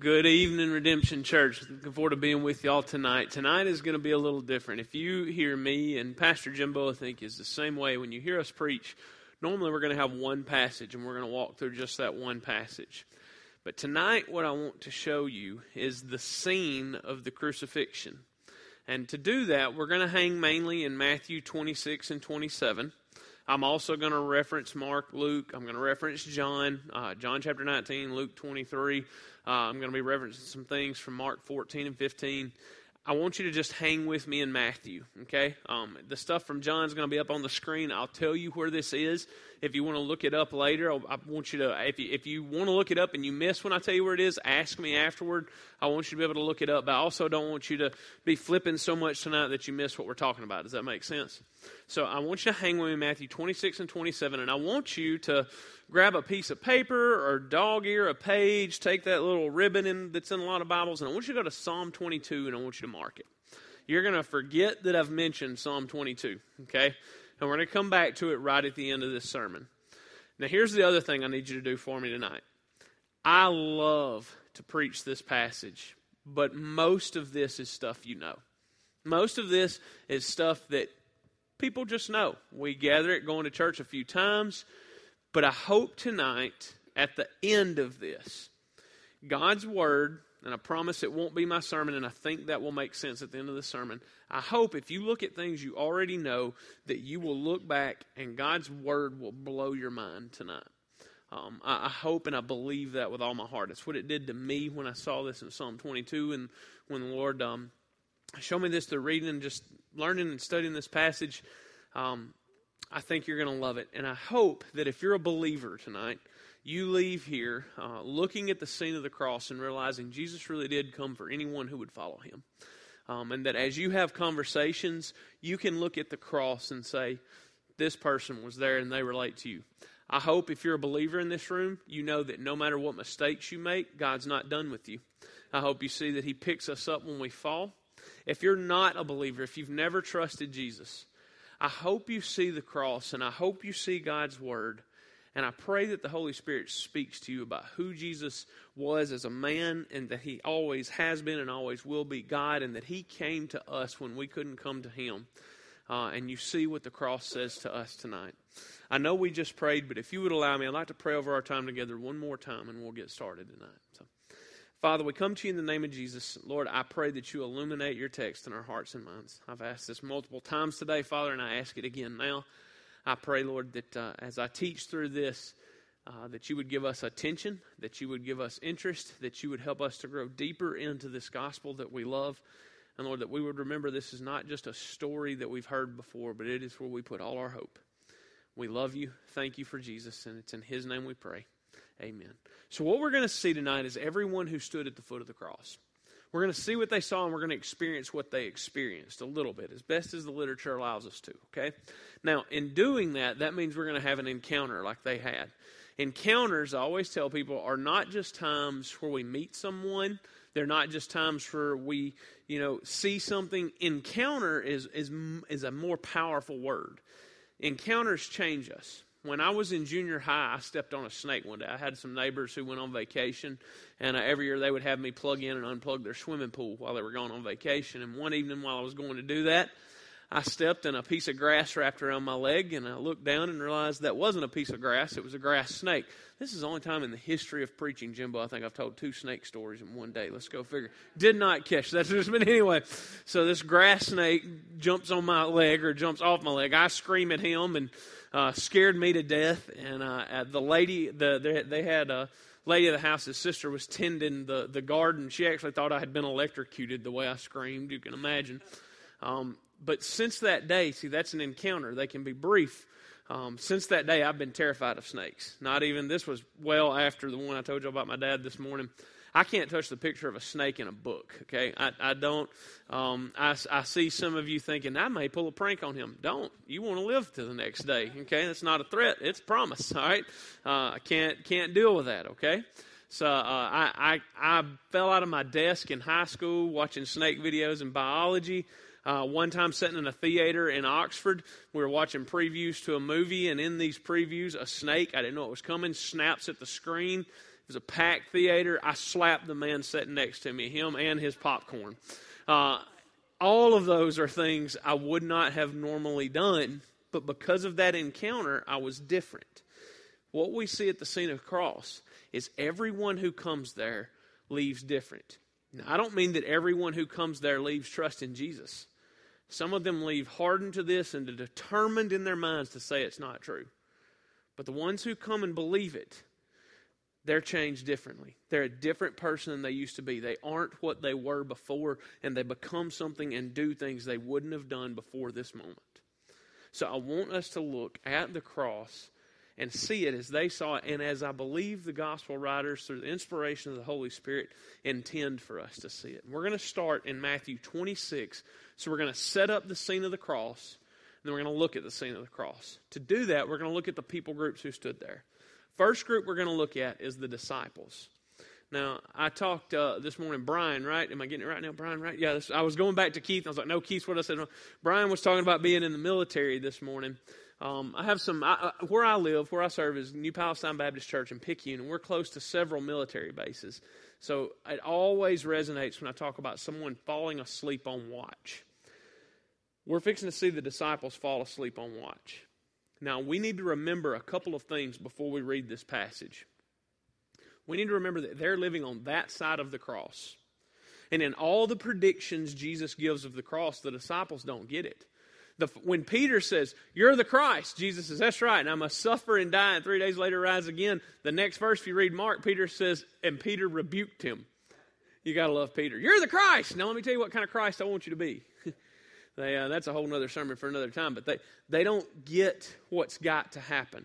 Good evening, Redemption Church. Looking forward to being with y'all tonight. Tonight is going to be a little different. If you hear me and Pastor Jimbo, I think is the same way. When you hear us preach, normally we're going to have one passage and we're going to walk through just that one passage. But tonight, what I want to show you is the scene of the crucifixion. And to do that, we're going to hang mainly in Matthew 26 and 27. I'm also going to reference Mark, Luke. I'm going to reference John, uh, John chapter 19, Luke 23. Uh, I'm going to be referencing some things from Mark 14 and 15. I want you to just hang with me in Matthew, okay? Um, the stuff from John is going to be up on the screen. I'll tell you where this is. If you want to look it up later, I want you to, if you, if you want to look it up and you miss when I tell you where it is, ask me afterward. I want you to be able to look it up, but I also don't want you to be flipping so much tonight that you miss what we're talking about. Does that make sense? So I want you to hang with me Matthew 26 and 27, and I want you to grab a piece of paper or dog ear, a page, take that little ribbon in, that's in a lot of Bibles, and I want you to go to Psalm 22 and I want you to mark it. You're going to forget that I've mentioned Psalm 22, okay? And we're going to come back to it right at the end of this sermon. Now, here's the other thing I need you to do for me tonight. I love to preach this passage, but most of this is stuff you know. Most of this is stuff that people just know. We gather it going to church a few times. But I hope tonight, at the end of this, God's Word, and I promise it won't be my sermon, and I think that will make sense at the end of the sermon. I hope if you look at things you already know, that you will look back and God's Word will blow your mind tonight. Um, I, I, hope and I believe that with all my heart. It's what it did to me when I saw this in Psalm 22 and when the Lord um, showed me this through reading and just learning and studying this passage. Um, I think you're going to love it. And I hope that if you're a believer tonight, you leave here uh, looking at the scene of the cross and realizing Jesus really did come for anyone who would follow him. Um, and that as you have conversations, you can look at the cross and say, This person was there and they relate to you. I hope if you're a believer in this room, you know that no matter what mistakes you make, God's not done with you. I hope you see that He picks us up when we fall. If you're not a believer, if you've never trusted Jesus, I hope you see the cross and I hope you see God's word. And I pray that the Holy Spirit speaks to you about who Jesus was as a man and that he always has been and always will be God and that he came to us when we couldn't come to him. Uh, and you see what the cross says to us tonight. I know we just prayed, but if you would allow me, I'd like to pray over our time together one more time and we'll get started tonight. So. Father, we come to you in the name of Jesus. Lord, I pray that you illuminate your text in our hearts and minds. I've asked this multiple times today, Father, and I ask it again now. I pray, Lord, that uh, as I teach through this, uh, that you would give us attention, that you would give us interest, that you would help us to grow deeper into this gospel that we love. And Lord, that we would remember this is not just a story that we've heard before, but it is where we put all our hope. We love you. Thank you for Jesus, and it's in his name we pray. Amen. So, what we're going to see tonight is everyone who stood at the foot of the cross. We're going to see what they saw and we're going to experience what they experienced a little bit, as best as the literature allows us to, okay? Now, in doing that, that means we're going to have an encounter like they had. Encounters, I always tell people, are not just times where we meet someone, they're not just times where we, you know, see something. Encounter is, is, is a more powerful word. Encounters change us when I was in junior high, I stepped on a snake one day. I had some neighbors who went on vacation, and uh, every year they would have me plug in and unplug their swimming pool while they were going on vacation. And one evening while I was going to do that, I stepped in a piece of grass wrapped around my leg, and I looked down and realized that wasn't a piece of grass, it was a grass snake. This is the only time in the history of preaching, Jimbo, I think I've told two snake stories in one day. Let's go figure. Did not catch that. But anyway, so this grass snake jumps on my leg or jumps off my leg. I scream at him and uh, scared me to death. And uh, the lady, the, they, they had a lady of the house, his sister was tending the, the garden. She actually thought I had been electrocuted the way I screamed, you can imagine. Um, but since that day, see, that's an encounter. They can be brief. Um, since that day, I've been terrified of snakes. Not even, this was well after the one I told you about my dad this morning. I can't touch the picture of a snake in a book. Okay, I, I don't. Um, I, I see some of you thinking I may pull a prank on him. Don't. You want to live to the next day. Okay, that's not a threat. It's promise. All right. Uh, I can't can't deal with that. Okay. So uh, I, I I fell out of my desk in high school watching snake videos in biology. Uh, one time, sitting in a theater in Oxford, we were watching previews to a movie, and in these previews, a snake, I didn't know it was coming, snaps at the screen It was a packed theater. I slapped the man sitting next to me, him and his popcorn. Uh, all of those are things I would not have normally done, but because of that encounter, I was different. What we see at the scene of the cross is everyone who comes there leaves different. Now, I don't mean that everyone who comes there leaves trust in Jesus. Some of them leave hardened to this and determined in their minds to say it's not true. But the ones who come and believe it, they're changed differently. They're a different person than they used to be. They aren't what they were before, and they become something and do things they wouldn't have done before this moment. So I want us to look at the cross and see it as they saw it, and as I believe the gospel writers, through the inspiration of the Holy Spirit, intend for us to see it. We're going to start in Matthew 26. So we're going to set up the scene of the cross, and then we're going to look at the scene of the cross. To do that, we're going to look at the people groups who stood there. First group we're going to look at is the disciples. Now, I talked uh, this morning, Brian, right? Am I getting it right now, Brian, right? Yeah, this, I was going back to Keith. I was like, no, Keith's what I said. Brian was talking about being in the military this morning. Um, I have some, I, where I live, where I serve is New Palestine Baptist Church in Picayune, and we're close to several military bases. So it always resonates when I talk about someone falling asleep on watch. We're fixing to see the disciples fall asleep on watch. Now, we need to remember a couple of things before we read this passage. We need to remember that they're living on that side of the cross. And in all the predictions Jesus gives of the cross, the disciples don't get it. The, when Peter says, You're the Christ, Jesus says, That's right, and I must suffer and die, and three days later rise again. The next verse, if you read Mark, Peter says, And Peter rebuked him. You got to love Peter. You're the Christ. Now, let me tell you what kind of Christ I want you to be. they, uh, that's a whole other sermon for another time, but they, they don't get what's got to happen.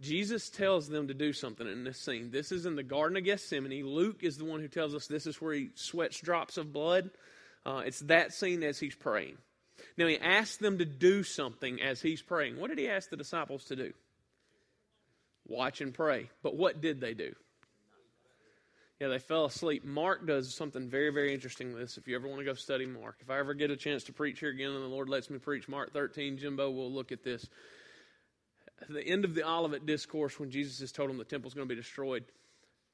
Jesus tells them to do something in this scene. This is in the Garden of Gethsemane. Luke is the one who tells us this is where he sweats drops of blood. Uh, it's that scene as he's praying. Now, he asked them to do something as he's praying. What did he ask the disciples to do? Watch and pray. But what did they do? Yeah, they fell asleep. Mark does something very, very interesting with this. If you ever want to go study Mark, if I ever get a chance to preach here again and the Lord lets me preach Mark 13, Jimbo will look at this. At the end of the Olivet Discourse, when Jesus has told them the temple's going to be destroyed,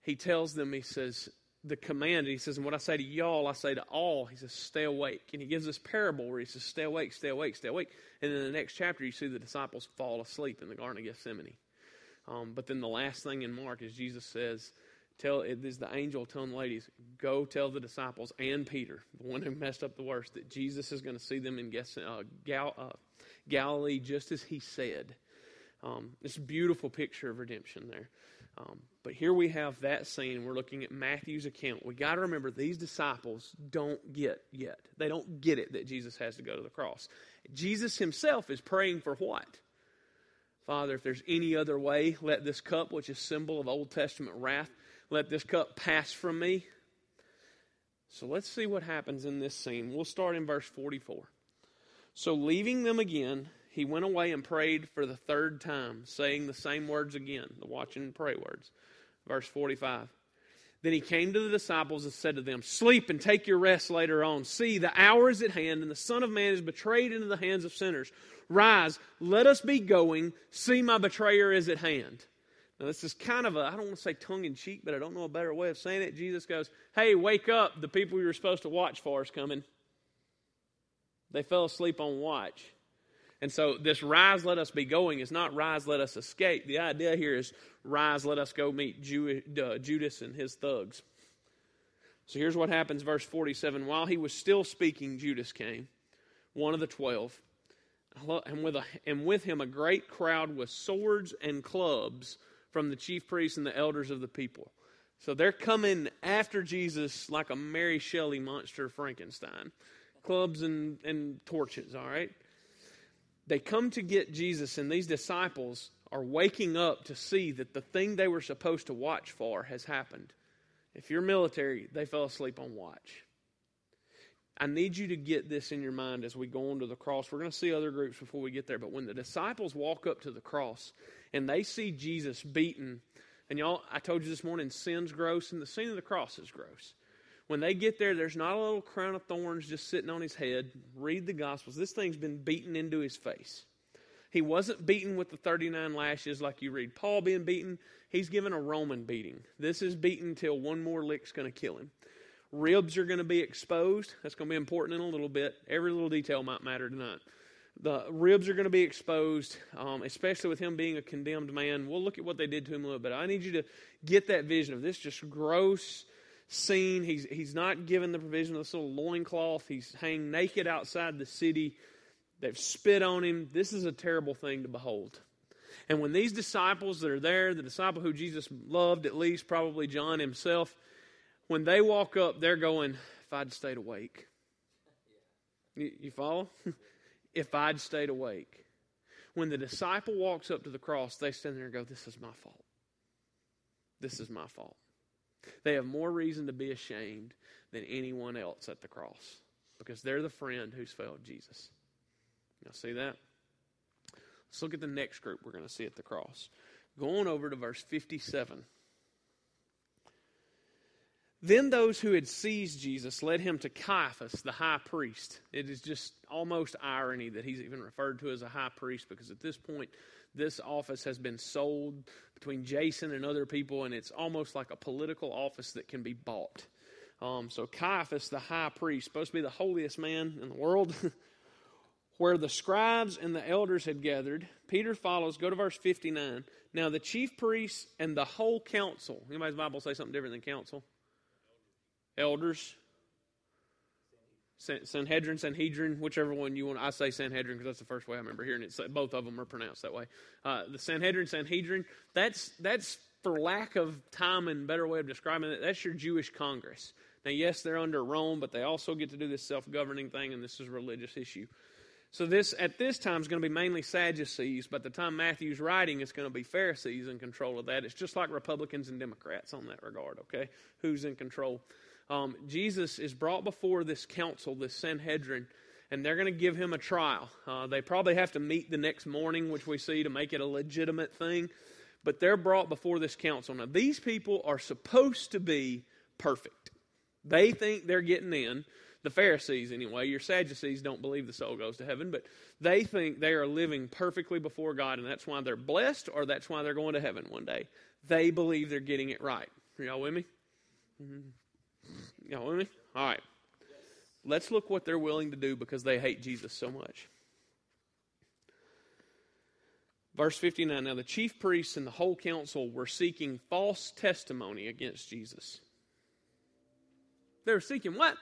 he tells them, he says, the command. He says, and what I say to y'all, I say to all. He says, stay awake. And he gives this parable where he says, stay awake, stay awake, stay awake. And in the next chapter, you see the disciples fall asleep in the Garden of Gethsemane. Um, but then the last thing in Mark is Jesus says, tell it is the angel telling the ladies, go tell the disciples and Peter, the one who messed up the worst, that Jesus is going to see them in uh, uh, Galilee just as he said. Um, this beautiful picture of redemption there. Um, but here we have that scene. We're looking at Matthew's account. We got to remember these disciples don't get yet. They don't get it that Jesus has to go to the cross. Jesus himself is praying for what? Father, if there's any other way, let this cup, which is symbol of Old Testament wrath, let this cup pass from me. So let's see what happens in this scene. We'll start in verse 44. So leaving them again, he went away and prayed for the third time, saying the same words again, the watch and pray words. Verse 45. Then he came to the disciples and said to them, Sleep and take your rest later on. See, the hour is at hand, and the Son of Man is betrayed into the hands of sinners. Rise, let us be going. See, my betrayer is at hand. Now, this is kind of a, I don't want to say tongue in cheek, but I don't know a better way of saying it. Jesus goes, Hey, wake up. The people you were supposed to watch for is coming. They fell asleep on watch. And so this rise, let us be going is not rise, let us escape. The idea here is rise, let us go meet Jew, uh, Judas and his thugs. So here's what happens, verse 47. While he was still speaking, Judas came, one of the twelve, and with, a, and with him a great crowd with swords and clubs from the chief priests and the elders of the people. So they're coming after Jesus like a Mary Shelley monster Frankenstein. Clubs and, and torches, all right? they come to get Jesus, and these disciples are waking up to see that the thing they were supposed to watch for has happened. If you're military, they fell asleep on watch. I need you to get this in your mind as we go on to the cross. We're going to see other groups before we get there, but when the disciples walk up to the cross and they see Jesus beaten, and y'all, I told you this morning, sin's gross, and the scene of the cross is gross. When they get there, there's not a little crown of thorns just sitting on his head. Read the Gospels. This thing's been beaten into his face. He wasn't beaten with the 39 lashes like you read Paul being beaten. He's given a Roman beating. This is beaten till one more lick's going to kill him. Ribs are going to be exposed. That's going to be important in a little bit. Every little detail might matter tonight. The ribs are going to be exposed, um, especially with him being a condemned man. We'll look at what they did to him a little bit. I need you to get that vision of this just gross scene. He's, he's not given the provision of this little loincloth. He's hanging naked outside the city. They've spit on him. This is a terrible thing to behold. And when these disciples that are there, the disciple who Jesus loved, at least probably John himself, when they walk up, they're going, If I'd stayed awake. You, you follow? if I'd stayed awake. When the disciple walks up to the cross, they stand there and go, This is my fault. This is my fault. They have more reason to be ashamed than anyone else at the cross because they're the friend who's failed Jesus. Now, see that? Let's look at the next group we're going to see at the cross. Going over to verse 57. Then those who had seized Jesus led him to Caiaphas, the high priest. It is just almost irony that he's even referred to as a high priest because at this point, this office has been sold between Jason and other people, and it's almost like a political office that can be bought. Um, so, Caiaphas, the high priest, supposed to be the holiest man in the world, where the scribes and the elders had gathered. Peter follows. Go to verse 59. Now, the chief priests and the whole council. Anybody's Bible say something different than council? Elders, Sanhedrin, Sanhedrin, whichever one you want. I say Sanhedrin because that's the first way I remember hearing it. Both of them are pronounced that way. Uh, the Sanhedrin, Sanhedrin. That's that's for lack of time and better way of describing it. That's your Jewish Congress. Now, yes, they're under Rome, but they also get to do this self-governing thing, and this is a religious issue. So this at this time is going to be mainly Sadducees, but the time Matthew's writing, it's going to be Pharisees in control of that. It's just like Republicans and Democrats on that regard. Okay, who's in control? Um, Jesus is brought before this council, this Sanhedrin, and they're going to give him a trial. Uh, they probably have to meet the next morning, which we see to make it a legitimate thing, but they're brought before this council. Now, these people are supposed to be perfect. They think they're getting in. The Pharisees, anyway, your Sadducees don't believe the soul goes to heaven, but they think they are living perfectly before God, and that's why they're blessed or that's why they're going to heaven one day. They believe they're getting it right. Are y'all with me? Mm-hmm. Y'all with me? All right. Let's look what they're willing to do because they hate Jesus so much. Verse 59 Now the chief priests and the whole council were seeking false testimony against Jesus. They were seeking what?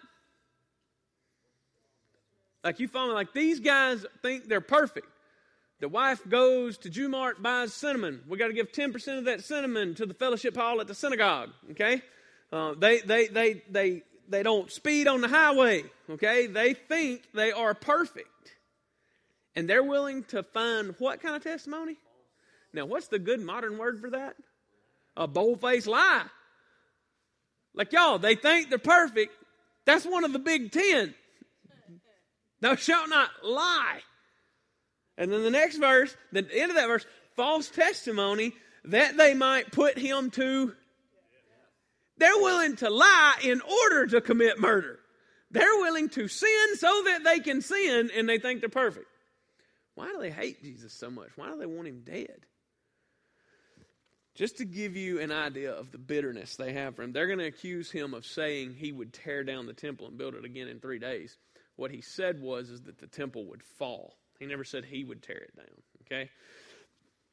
Like you follow, like these guys think they're perfect. The wife goes to Jumart, buys cinnamon. We got to give 10% of that cinnamon to the fellowship hall at the synagogue. Okay? Uh, they, they, they, they, they don't speed on the highway, okay? They think they are perfect. And they're willing to find what kind of testimony? Now, what's the good modern word for that? A bold faced lie. Like y'all, they think they're perfect. That's one of the big ten. Thou shalt not lie. And then the next verse, the end of that verse, false testimony that they might put him to they're willing to lie in order to commit murder. They're willing to sin so that they can sin and they think they're perfect. Why do they hate Jesus so much? Why do they want him dead? Just to give you an idea of the bitterness they have for him, they're going to accuse him of saying he would tear down the temple and build it again in three days. What he said was is that the temple would fall. He never said he would tear it down. Okay?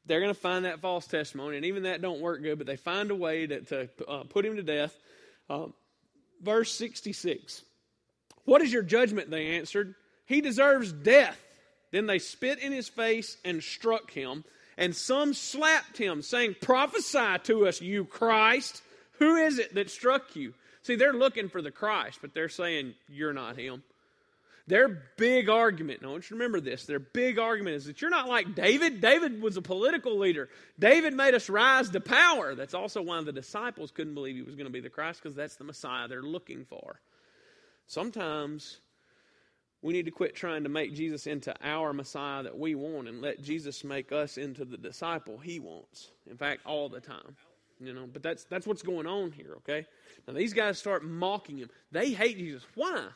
They're going to find that false testimony, and even that don't work good, but they find a way to, to uh, put him to death. Um, verse 66. What is your judgment? They answered. He deserves death. Then they spit in his face and struck him, and some slapped him, saying, Prophesy to us, you Christ. Who is it that struck you? See, they're looking for the Christ, but they're saying, You're not him. Their big argument, now I want you to remember this, their big argument is that you're not like David. David was a political leader. David made us rise to power. That's also why the disciples couldn't believe he was going to be the Christ, because that's the Messiah they're looking for. Sometimes we need to quit trying to make Jesus into our Messiah that we want and let Jesus make us into the disciple he wants. In fact, all the time. You know, but that's that's what's going on here, okay? Now these guys start mocking him. They hate Jesus. Why?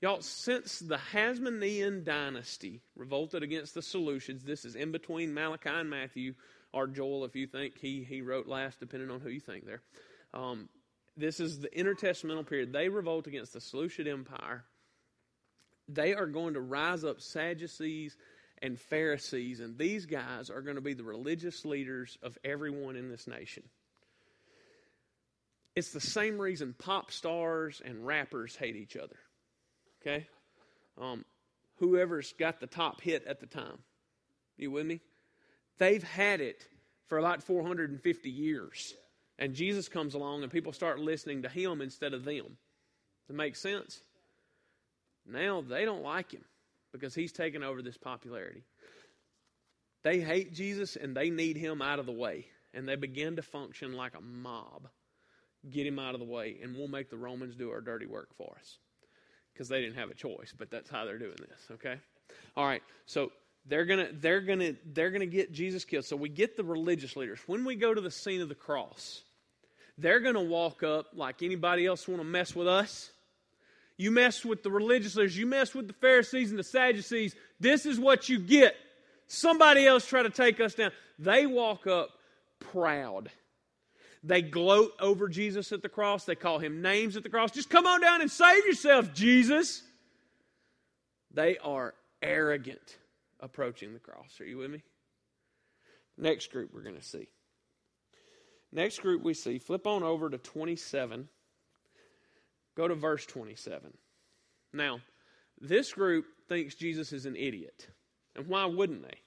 Y'all, since the Hasmonean dynasty revolted against the Seleucids, this is in between Malachi and Matthew, or Joel, if you think he, he wrote last, depending on who you think there. Um, this is the intertestamental period. They revolt against the Seleucid Empire. They are going to rise up Sadducees and Pharisees, and these guys are going to be the religious leaders of everyone in this nation. It's the same reason pop stars and rappers hate each other. Okay? Um, whoever's got the top hit at the time. You with me? They've had it for about 450 years. And Jesus comes along and people start listening to him instead of them. Does it make sense? Now they don't like him because he's taken over this popularity. They hate Jesus and they need him out of the way. And they begin to function like a mob. Get him out of the way, and we'll make the Romans do our dirty work for us because they didn't have a choice, but that's how they're doing this, okay? All right. So they're to they're to they're to get Jesus killed. So we get the religious leaders. When we go to the scene of the cross, they're to walk up like anybody else want to mess with us. You mess with the religious leaders, you mess with the Pharisees and the Sadducees, this is what you get. Somebody else try to take us down. They walk up proud. They gloat over Jesus at the cross. They call him names at the cross. Just come on down and save yourself, Jesus. They are arrogant approaching the cross. Are you with me? Next group we're going to see. Next group we see, flip on over to 27. Go to verse 27. Now, this group thinks Jesus is an idiot. And why wouldn't they?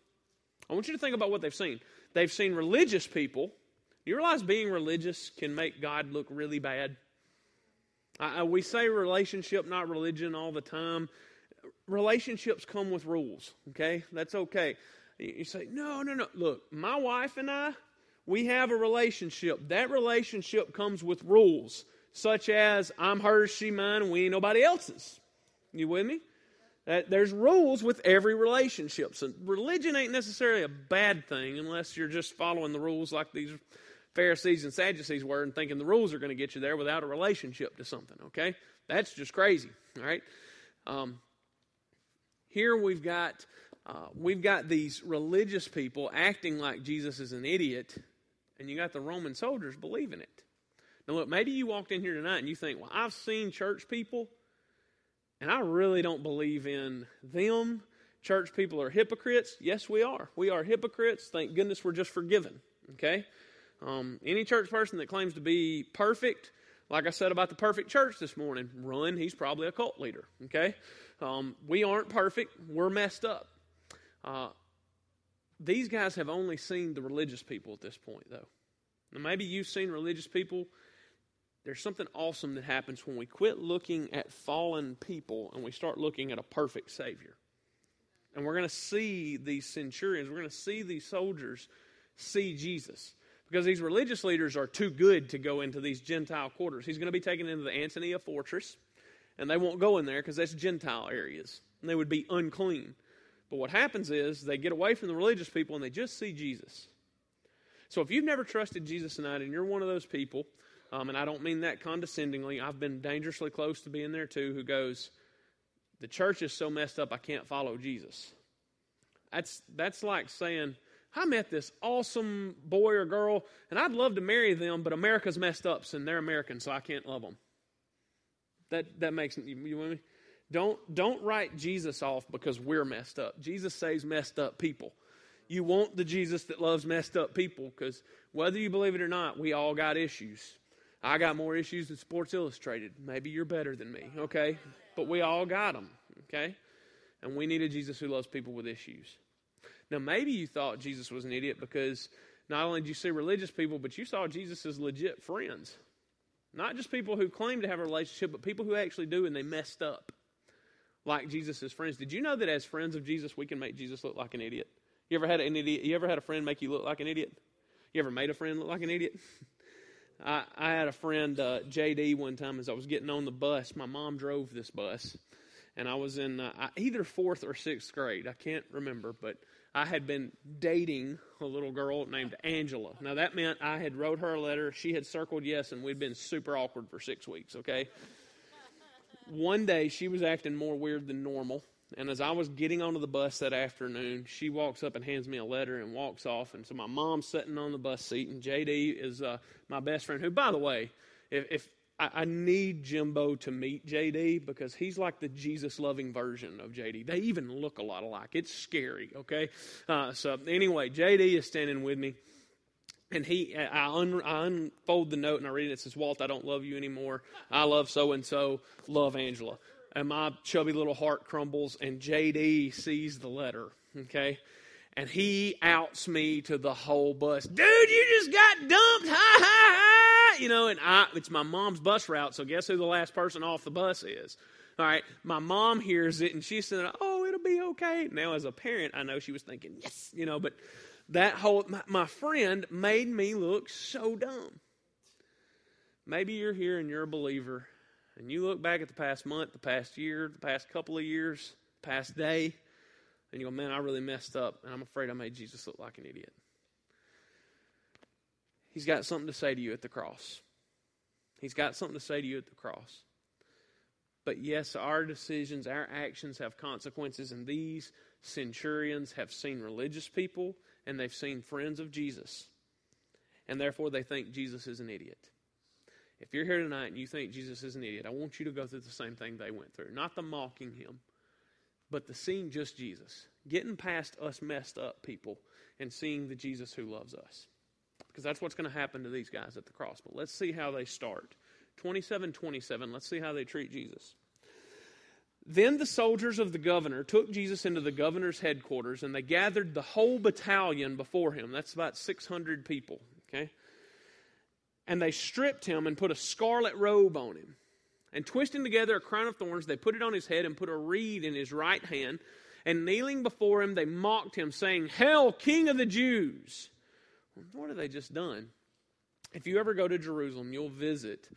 I want you to think about what they've seen. They've seen religious people you realize being religious can make God look really bad? I, we say relationship, not religion, all the time. Relationships come with rules, okay? That's okay. You say, no, no, no. Look, my wife and I, we have a relationship. That relationship comes with rules, such as I'm hers, she mine, we ain't nobody else's. You with me? That there's rules with every relationship. So religion ain't necessarily a bad thing unless you're just following the rules like these Pharisees and Sadducees were and thinking the rules are going to get you there without a relationship to something, okay? That's just crazy, all right? Um, here we've got, uh, we've got these religious people acting like Jesus is an idiot, and you got the Roman soldiers believing it. Now, look, maybe you walked in here tonight and you think, well, I've seen church people, and I really don't believe in them. Church people are hypocrites. Yes, we are. We are hypocrites. Thank goodness we're just forgiven, okay? Um, any church person that claims to be perfect, like I said about the perfect church this morning, run, he's probably a cult leader. Okay? Um, we aren't perfect, we're messed up. Uh, these guys have only seen the religious people at this point, though. Now, maybe you've seen religious people. There's something awesome that happens when we quit looking at fallen people and we start looking at a perfect Savior. And we're going to see these centurions, we're going to see these soldiers see Jesus because these religious leaders are too good to go into these Gentile quarters. He's going to be taken into the Antonia fortress, and they won't go in there because that's Gentile areas, and they would be unclean. But what happens is they get away from the religious people and they just see Jesus. So if you've never trusted Jesus tonight and you're one of those people, um, and I don't mean that condescendingly, I've been dangerously close to being there too, who goes, The church is so messed up I can't follow Jesus. That's, that's like saying, I met this awesome boy or girl, and I'd love to marry them, but America's messed up, and they're American, so I can't love them. That that makes you, you with me? Don't don't write Jesus off because we're messed up. Jesus saves messed up people. You want the Jesus that loves messed up people because whether you believe it or not, we all got issues. I got more issues than Sports Illustrated. Maybe you're better than me, okay? But we all got them, okay? And we need a Jesus who loves people with issues. Now, maybe you thought Jesus was an idiot because not only did you see religious people, but you saw Jesus legit friends. Not just people who claim to have a relationship, but people who actually do and they messed up like Jesus' friends. Did you know that as friends of Jesus, we can make Jesus look like an idiot? You ever had an idiot? You ever had a friend make you look like an idiot? You ever made a friend look like an idiot? I, I had a friend, uh, JD, one time as I was getting on the bus. My mom drove this bus, and I was in uh, either fourth or sixth grade. I can't remember, but I had been dating a little girl named Angela. Now that meant I had wrote her a letter, she had circled yes, and we'd been super awkward for six weeks, okay? one day she was acting more weird than normal. And as I was getting onto the bus that afternoon, she walks up and hands me a letter and walks off. And so my mom's sitting on the bus seat, and JD is uh, my best friend. Who, by the way, if, if I, I, need Jimbo to meet JD because he's like the Jesus loving version of JD. They even look a lot alike. It's scary. Okay, uh, so anyway, JD is standing with me. And he, I, un, I unfold the note and I read it. It says, Walt, I don't love you anymore. I love so and so. Love Angela. And my chubby little heart crumbles, and JD sees the letter. Okay. And he outs me to the whole bus. Dude, you just got dumped. Ha ha ha. You know, and I, it's my mom's bus route. So guess who the last person off the bus is? All right. My mom hears it and she said, Oh, it'll be okay. Now, as a parent, I know she was thinking, Yes, you know, but that whole, my, my friend made me look so dumb. Maybe you're here and you're a believer, and you look back at the past month, the past year, the past couple of years, past day, and you go, man, I really messed up, and I'm afraid I made Jesus look like an idiot. He's got something to say to you at the cross. He's got something to say to you at the cross. But yes, our decisions, our actions have consequences, and these centurions have seen religious people and they've seen friends of Jesus, and therefore they think Jesus is an idiot. If you're here tonight and you think Jesus is an idiot, I want you to go through the same thing they went through. Not the mocking him, but the seeing just Jesus. Getting past us messed up people and seeing the Jesus who loves us. Because that's what's going to happen to these guys at the cross. But let's see how they start. 27 27, let's see how they treat Jesus. Then the soldiers of the governor took Jesus into the governor's headquarters and they gathered the whole battalion before him. That's about 600 people, okay? And they stripped him and put a scarlet robe on him. And twisting together a crown of thorns, they put it on his head and put a reed in his right hand. And kneeling before him, they mocked him, saying, Hail, King of the Jews! What have they just done? If you ever go to Jerusalem, you'll visit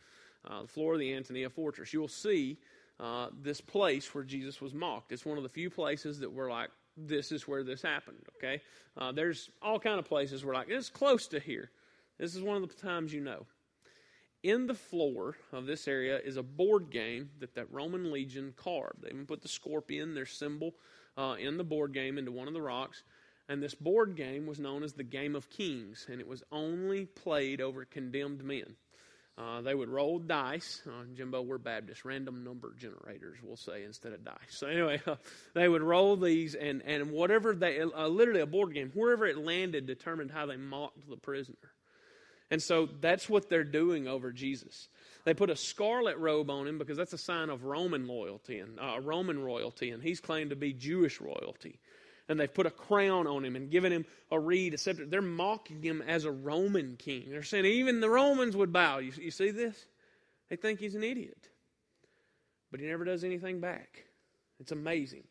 uh, the floor of the Antonia Fortress. You will see uh, this place where Jesus was mocked. It's one of the few places that we're like, this is where this happened. Okay, uh, there's all kind of places where like it's close to here. This is one of the times you know. In the floor of this area is a board game that that Roman legion carved. They even put the scorpion, their symbol, uh, in the board game into one of the rocks. And this board game was known as the Game of Kings, and it was only played over condemned men. Uh, they would roll dice. Uh, Jimbo, we're Baptist, random number generators, we'll say, instead of dice. So, anyway, uh, they would roll these, and, and whatever they, uh, literally a board game, wherever it landed determined how they mocked the prisoner. And so that's what they're doing over Jesus. They put a scarlet robe on him because that's a sign of Roman loyalty and uh, Roman royalty, and he's claimed to be Jewish royalty and they've put a crown on him and given him a reed, a scepter. They're mocking him as a Roman king. They're saying even the Romans would bow. You, you see this? They think he's an idiot. But he never does anything back. It's amazing.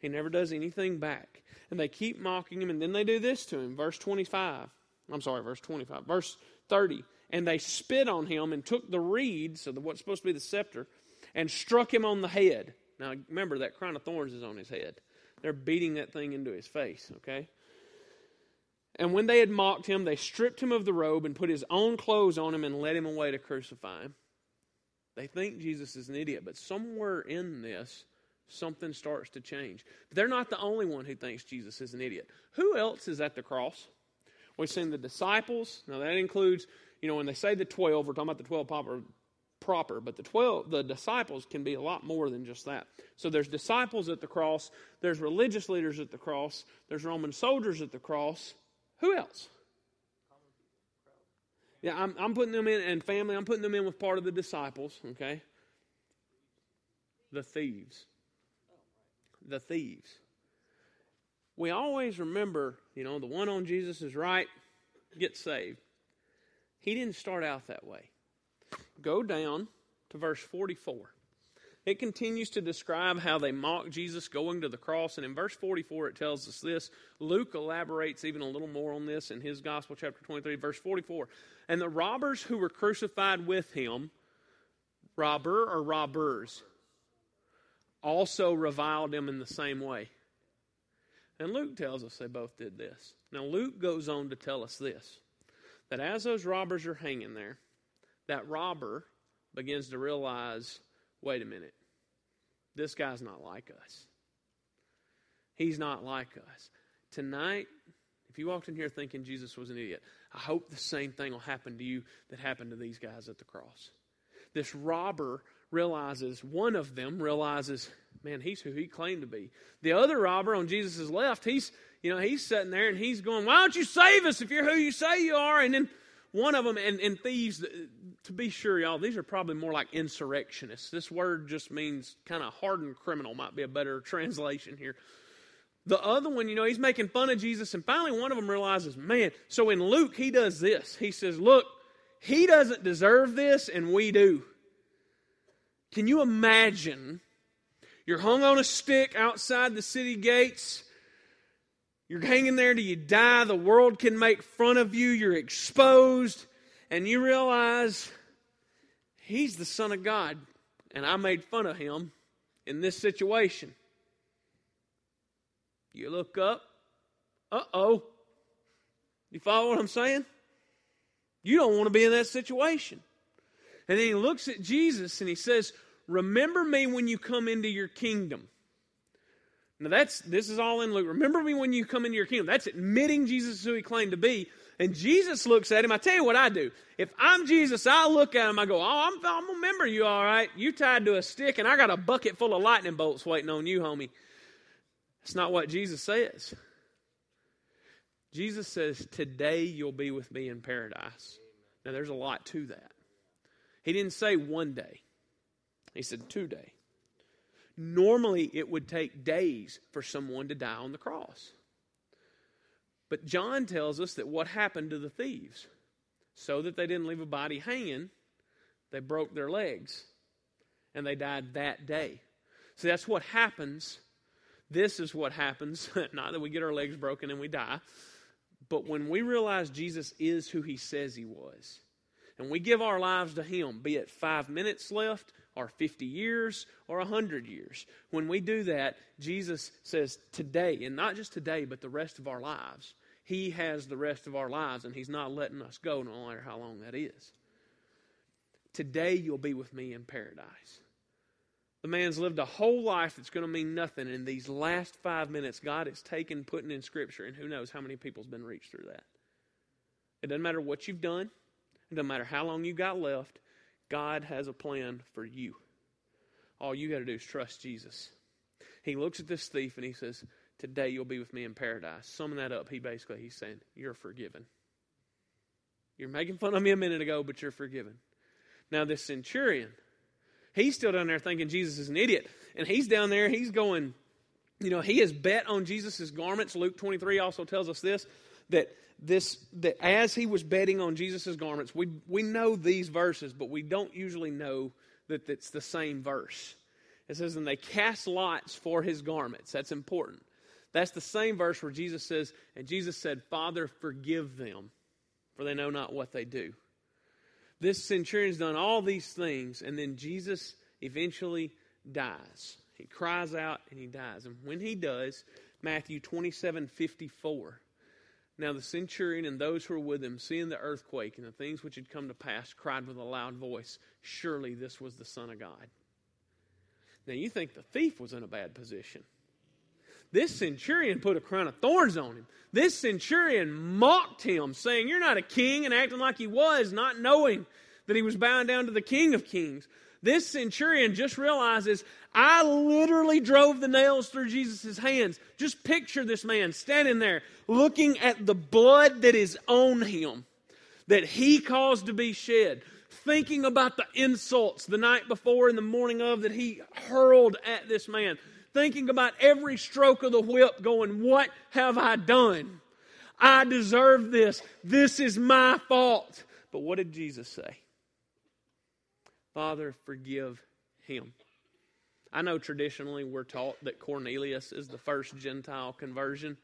He never does anything back. And they keep mocking him, and then they do this to him. Verse 25. I'm sorry, verse 25. Verse 30. And they spit on him and took the reed, so the, what's supposed to be the scepter, and struck him on the head. Now, remember, that crown of thorns is on his head. They're beating that thing into his face, okay? And when they had mocked him, they stripped him of the robe and put his own clothes on him and led him away to crucify him. They think Jesus is an idiot, but somewhere in this, something starts to change. But they're not the only one who thinks Jesus is an idiot. Who else is at the cross? We've seen the disciples. Now, that includes, you know, when they say the 12, we're talking about the 12 proper, but the 12 the disciples can be a lot more than just that. So there's disciples at the cross, there's religious leaders at the cross, there's Roman soldiers at the cross. Who else? Yeah, I'm, I'm putting them in, and family, I'm putting them in with part of the disciples, okay? The thieves. The thieves. We always remember, you know, the one on Jesus' is right gets saved. He didn't start out that way go down to verse 44. It continues to describe how they mock Jesus going to the cross. And in verse 44, it tells us this. Luke elaborates even a little more on this in his Gospel, chapter 23, verse 44. And the robbers who were crucified with him, robber or robbers, also reviled him in the same way. And Luke tells us they both did this. Now, Luke goes on to tell us this that as those robbers are hanging there, that robber begins to realize wait a minute, this guy's not like us. He's not like us. Tonight, if you walked in here thinking Jesus was an idiot, I hope the same thing will happen to you that happened to these guys at the cross. This robber realizes, one of them realizes, man, he's who he claimed to be. The other robber on Jesus' left, he's, you know, he's sitting there and he's going, why don't you save us if you're who you say you are? And then one of them, and, and thieves, uh, to be sure, y'all, these are probably more like insurrectionists. This word just means kind of hardened criminal, might be a better translation here. The other one, you know, he's making fun of Jesus, and finally one of them realizes, man, so in Luke, he does this. He says, look, he doesn't deserve this, and we do. Can you imagine? You're hung on a stick outside the city gates. You're hanging there till you die. The world can make fun of you. You're exposed. And you realize he's the Son of God. And I made fun of him in this situation. You look up, uh oh. You follow what I'm saying? You don't want to be in that situation. And then he looks at Jesus and he says, Remember me when you come into your kingdom. Now that's this is all in Luke. Remember me when you come into your kingdom. That's admitting Jesus is who he claimed to be. And Jesus looks at him. I tell you what I do. If I'm Jesus, I look at him. I go, "Oh, I'm, I'm gonna remember you, all right. You tied to a stick, and I got a bucket full of lightning bolts waiting on you, homie." It's not what Jesus says. Jesus says, Today you'll be with me in paradise. Now, there's a lot to that. He didn't say one day, he said today. Normally, it would take days for someone to die on the cross. But John tells us that what happened to the thieves, so that they didn't leave a body hanging, they broke their legs and they died that day. So that's what happens this is what happens. Not that we get our legs broken and we die, but when we realize Jesus is who he says he was, and we give our lives to him, be it five minutes left, or 50 years, or 100 years, when we do that, Jesus says today, and not just today, but the rest of our lives, he has the rest of our lives, and he's not letting us go no matter how long that is. Today you'll be with me in paradise. The man's lived a whole life that's going to mean nothing. In these last five minutes, God has taken, putting in Scripture, and who knows how many people's been reached through that. It doesn't matter what you've done, it doesn't matter how long you got left. God has a plan for you. All you got to do is trust Jesus. He looks at this thief and he says, Today you'll be with me in paradise. Summing that up, he basically he's saying, You're forgiven. You're making fun of me a minute ago, but you're forgiven. Now, this centurion, He's still down there thinking Jesus is an idiot. And he's down there, he's going, you know, he has bet on Jesus' garments. Luke 23 also tells us this that this that as he was betting on Jesus' garments, we we know these verses, but we don't usually know that it's the same verse. It says, and they cast lots for his garments. That's important. That's the same verse where Jesus says, and Jesus said, Father, forgive them, for they know not what they do. This centurion's done all these things, and then Jesus eventually dies. He cries out and he dies. And when he does, Matthew 27 54. Now the centurion and those who were with him, seeing the earthquake and the things which had come to pass, cried with a loud voice, Surely this was the Son of God. Now you think the thief was in a bad position. This centurion put a crown of thorns on him. This centurion mocked him, saying, You're not a king, and acting like he was, not knowing that he was bound down to the King of Kings. This centurion just realizes, I literally drove the nails through Jesus' hands. Just picture this man standing there looking at the blood that is on him, that he caused to be shed, thinking about the insults the night before and the morning of that he hurled at this man thinking about every stroke of the whip, going, What have I done? I deserve this. This is my fault. But what did Jesus say? Father, forgive him. I know traditionally we're taught that Cornelius is the first Gentile conversion,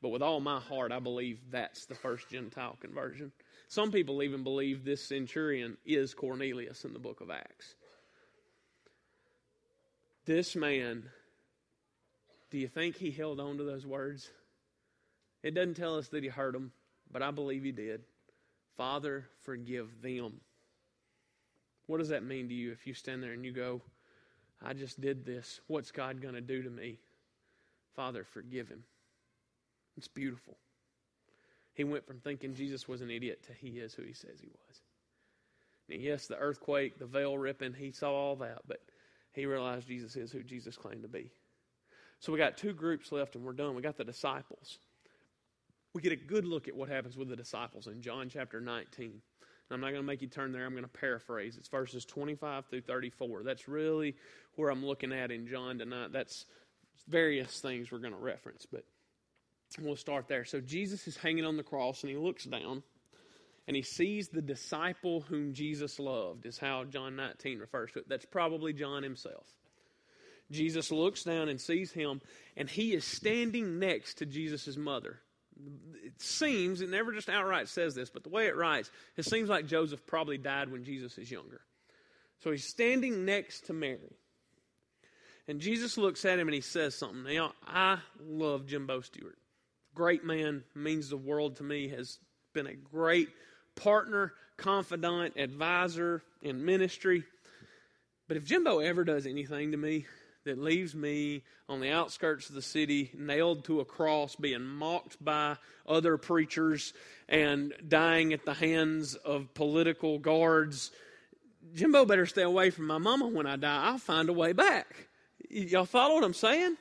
but with all my heart, I believe that's the first Gentile conversion. Some people even believe this centurion is Cornelius in the book of Acts. This man do you think he held on to those words? It doesn't tell us that he heard them, but I believe he did. Father, forgive them. What does that mean to you if you stand there and you go, I just did this. What's God going to do to me? Father, forgive him. It's beautiful. He went from thinking Jesus was an idiot to he is who he says he was. And yes, the earthquake, the veil ripping, he saw all that, but he realized Jesus is who Jesus claimed to be. So we got two groups left and we're done. We got the disciples. We get a good look at what happens with the disciples in John chapter 19. I'm not going to make you turn there. I'm going to paraphrase. It's verses 25 through 34. That's really where I'm looking at in John tonight. That's various things we're going to reference, but we'll start there. So Jesus is hanging on the cross and he looks down and he sees the disciple whom Jesus loved, is how John 19 refers to it. That's probably John himself. Jesus looks down and sees him, and he is standing next to Jesus' mother it seems, it never just outright says this, but the way it writes, it seems like Joseph probably died when Jesus is younger. So he's standing next to Mary. And Jesus looks at him and he says something. Now, I love Jimbo Stewart. Great man, means the world to me, has been a great partner, confidant, advisor in ministry. But if Jimbo ever does anything to me, that leaves me on the outskirts of the city, nailed to a cross, being mocked by other preachers and dying at the hands of political guards. Jimbo better stay away from my mama when I die. I'll find a way back. Y'all follow what I'm saying?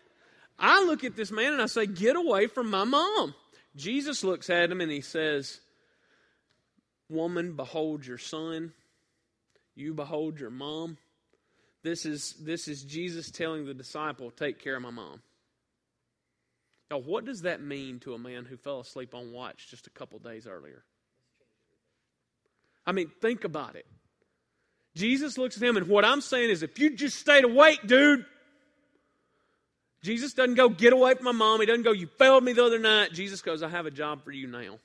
I look at this man and I say, Get away from my mom. Jesus looks at him and he says, Woman, behold your son. You behold your mom. This is, this is Jesus telling the disciple, Take care of my mom. Now, what does that mean to a man who fell asleep on watch just a couple days earlier? I mean, think about it. Jesus looks at him, and what I'm saying is, if you just stayed awake, dude, Jesus doesn't go, Get away from my mom. He doesn't go, You failed me the other night. Jesus goes, I have a job for you now.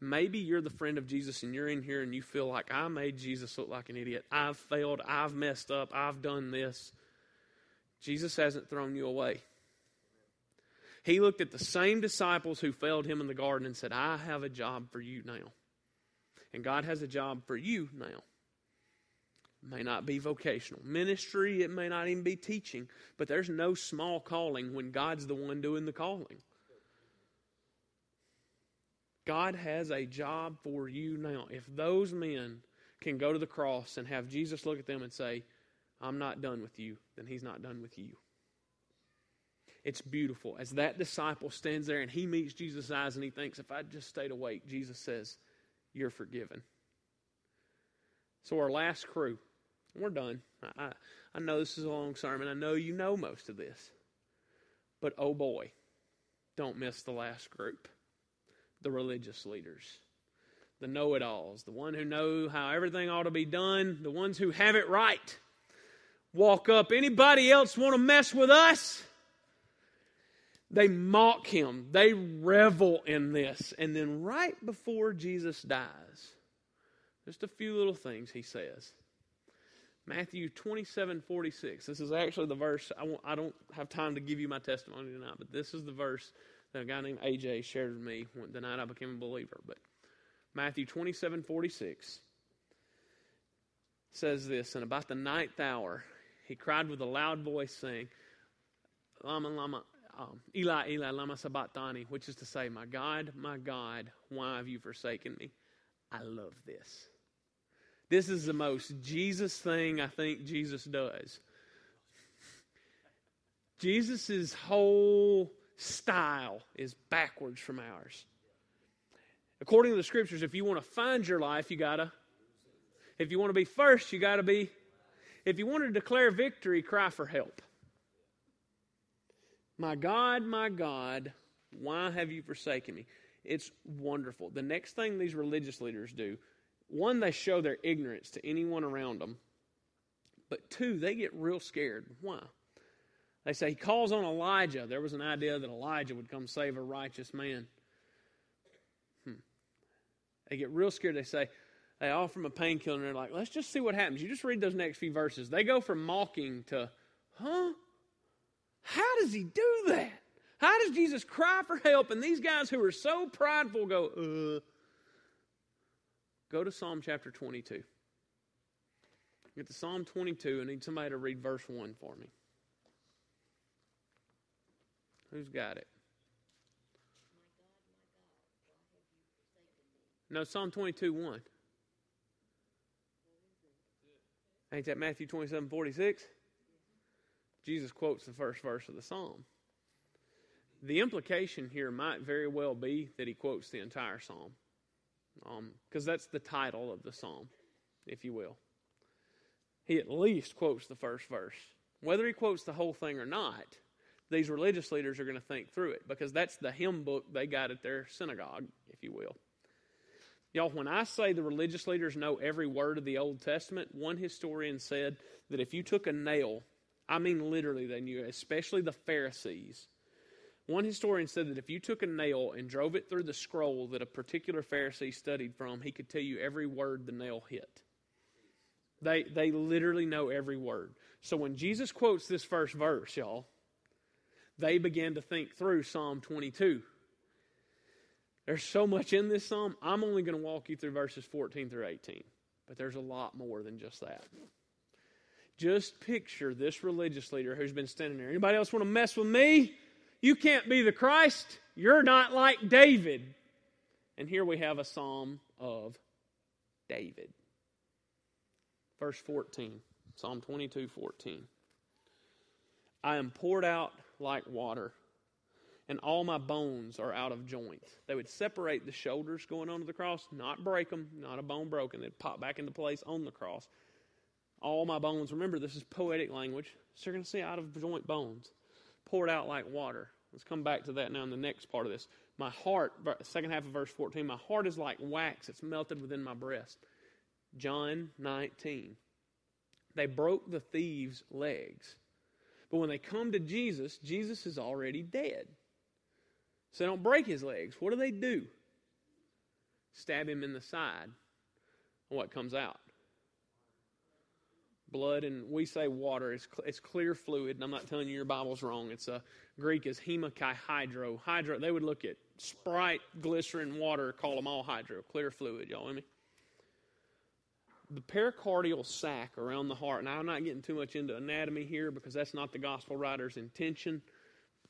Maybe you're the friend of Jesus and you're in here and you feel like I made Jesus look like an idiot. I've failed. I've messed up. I've done this. Jesus hasn't thrown you away. He looked at the same disciples who failed him in the garden and said, I have a job for you now. And God has a job for you now. It may not be vocational ministry, it may not even be teaching, but there's no small calling when God's the one doing the calling. God has a job for you now. If those men can go to the cross and have Jesus look at them and say, I'm not done with you, then he's not done with you. It's beautiful. As that disciple stands there and he meets Jesus' eyes and he thinks, if I just stayed awake, Jesus says, You're forgiven. So, our last crew, we're done. I, I know this is a long sermon. I know you know most of this. But oh boy, don't miss the last group the religious leaders, the know it alls, the one who know how everything ought to be done, the ones who have it right. Walk up. Anybody else want to mess with us? They mock him. They revel in this. And then, right before Jesus dies, just a few little things he says. Matthew 27 46. This is actually the verse. I, I don't have time to give you my testimony tonight, but this is the verse that a guy named AJ shared with me the night I became a believer. But Matthew 27 46 says this, and about the ninth hour, he cried with a loud voice, saying, Lama, Lama, um, Eli, Eli, Lama Sabachthani, which is to say, My God, my God, why have you forsaken me? I love this. This is the most Jesus thing I think Jesus does. Jesus' whole style is backwards from ours. According to the scriptures, if you want to find your life, you got to. If you want to be first, you got to be. If you want to declare victory, cry for help. My God, my God, why have you forsaken me? It's wonderful. The next thing these religious leaders do, one, they show their ignorance to anyone around them. But two, they get real scared. Why? They say he calls on Elijah. There was an idea that Elijah would come save a righteous man. Hmm. They get real scared. They say, they offer him a painkiller and they're like, let's just see what happens. You just read those next few verses. They go from mocking to, huh? How does he do that? How does Jesus cry for help? And these guys who are so prideful go, uh. Go to Psalm chapter 22. Get to Psalm 22. I need somebody to read verse 1 for me. Who's got it? No, Psalm 22 1. Ain't that Matthew 27 46? Jesus quotes the first verse of the psalm. The implication here might very well be that he quotes the entire psalm, because um, that's the title of the psalm, if you will. He at least quotes the first verse. Whether he quotes the whole thing or not, these religious leaders are going to think through it because that's the hymn book they got at their synagogue, if you will. Y'all, when I say the religious leaders know every word of the Old Testament, one historian said that if you took a nail, I mean literally they knew, especially the Pharisees. One historian said that if you took a nail and drove it through the scroll that a particular Pharisee studied from, he could tell you every word the nail hit. They, they literally know every word. So when Jesus quotes this first verse, y'all, they began to think through Psalm 22. There's so much in this psalm. I'm only going to walk you through verses 14 through 18, but there's a lot more than just that. Just picture this religious leader who's been standing there. Anybody else want to mess with me? You can't be the Christ. You're not like David. And here we have a psalm of David. Verse 14, Psalm 22 14. I am poured out like water and all my bones are out of joint. They would separate the shoulders going onto the cross, not break them, not a bone broken. They'd pop back into place on the cross. All my bones, remember, this is poetic language, so you're going to see out of joint bones, poured out like water. Let's come back to that now in the next part of this. My heart, second half of verse 14, my heart is like wax, it's melted within my breast. John 19. They broke the thieves' legs. But when they come to Jesus, Jesus is already dead. So they don't break his legs. What do they do? Stab him in the side. What comes out? Blood, and we say water. It's, it's clear fluid, and I'm not telling you your Bible's wrong. It's a Greek is hemakai hydro. Hydro, they would look at Sprite, glycerin, water, call them all hydro, clear fluid. Y'all with me? The pericardial sac around the heart. Now, I'm not getting too much into anatomy here because that's not the gospel writer's intention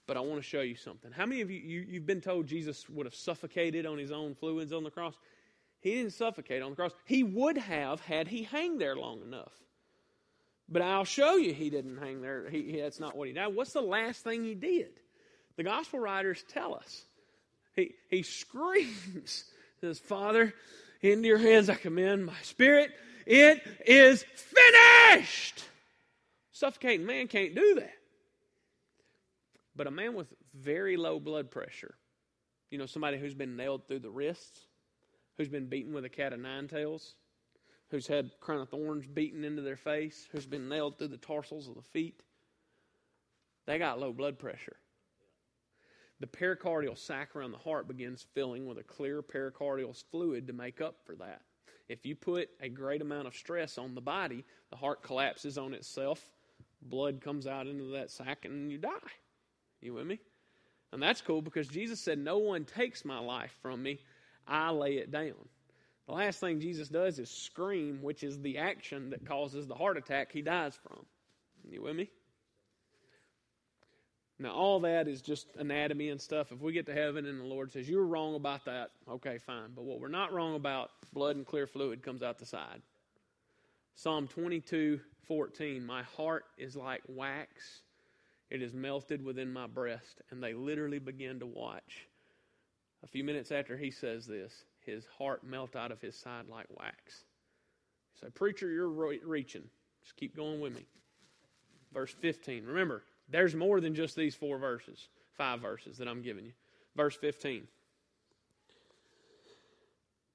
but I want to show you something. How many of you, you you've been told Jesus would have suffocated on his own fluids on the cross? He didn't suffocate on the cross. He would have had he hang there long enough. But I'll show you he didn't hang there. He, he, that's not what he did. What's the last thing he did? The gospel writers tell us. He, he screams, says, Father, into your hands I commend my spirit. It is finished. Suffocating man can't do that. But a man with very low blood pressure, you know, somebody who's been nailed through the wrists, who's been beaten with a cat of nine tails, who's had crown of thorns beaten into their face, who's been nailed through the tarsals of the feet, they got low blood pressure. The pericardial sac around the heart begins filling with a clear pericardial fluid to make up for that. If you put a great amount of stress on the body, the heart collapses on itself, blood comes out into that sac, and you die. You with me? And that's cool because Jesus said, No one takes my life from me, I lay it down. The last thing Jesus does is scream, which is the action that causes the heart attack he dies from. You with me? Now, all that is just anatomy and stuff. If we get to heaven and the Lord says, You're wrong about that, okay, fine. But what we're not wrong about, blood and clear fluid comes out the side. Psalm 22 14, My heart is like wax it is melted within my breast. And they literally begin to watch. A few minutes after he says this, his heart melt out of his side like wax. So, preacher, you're reaching. Just keep going with me. Verse 15. Remember, there's more than just these four verses, five verses that I'm giving you. Verse 15.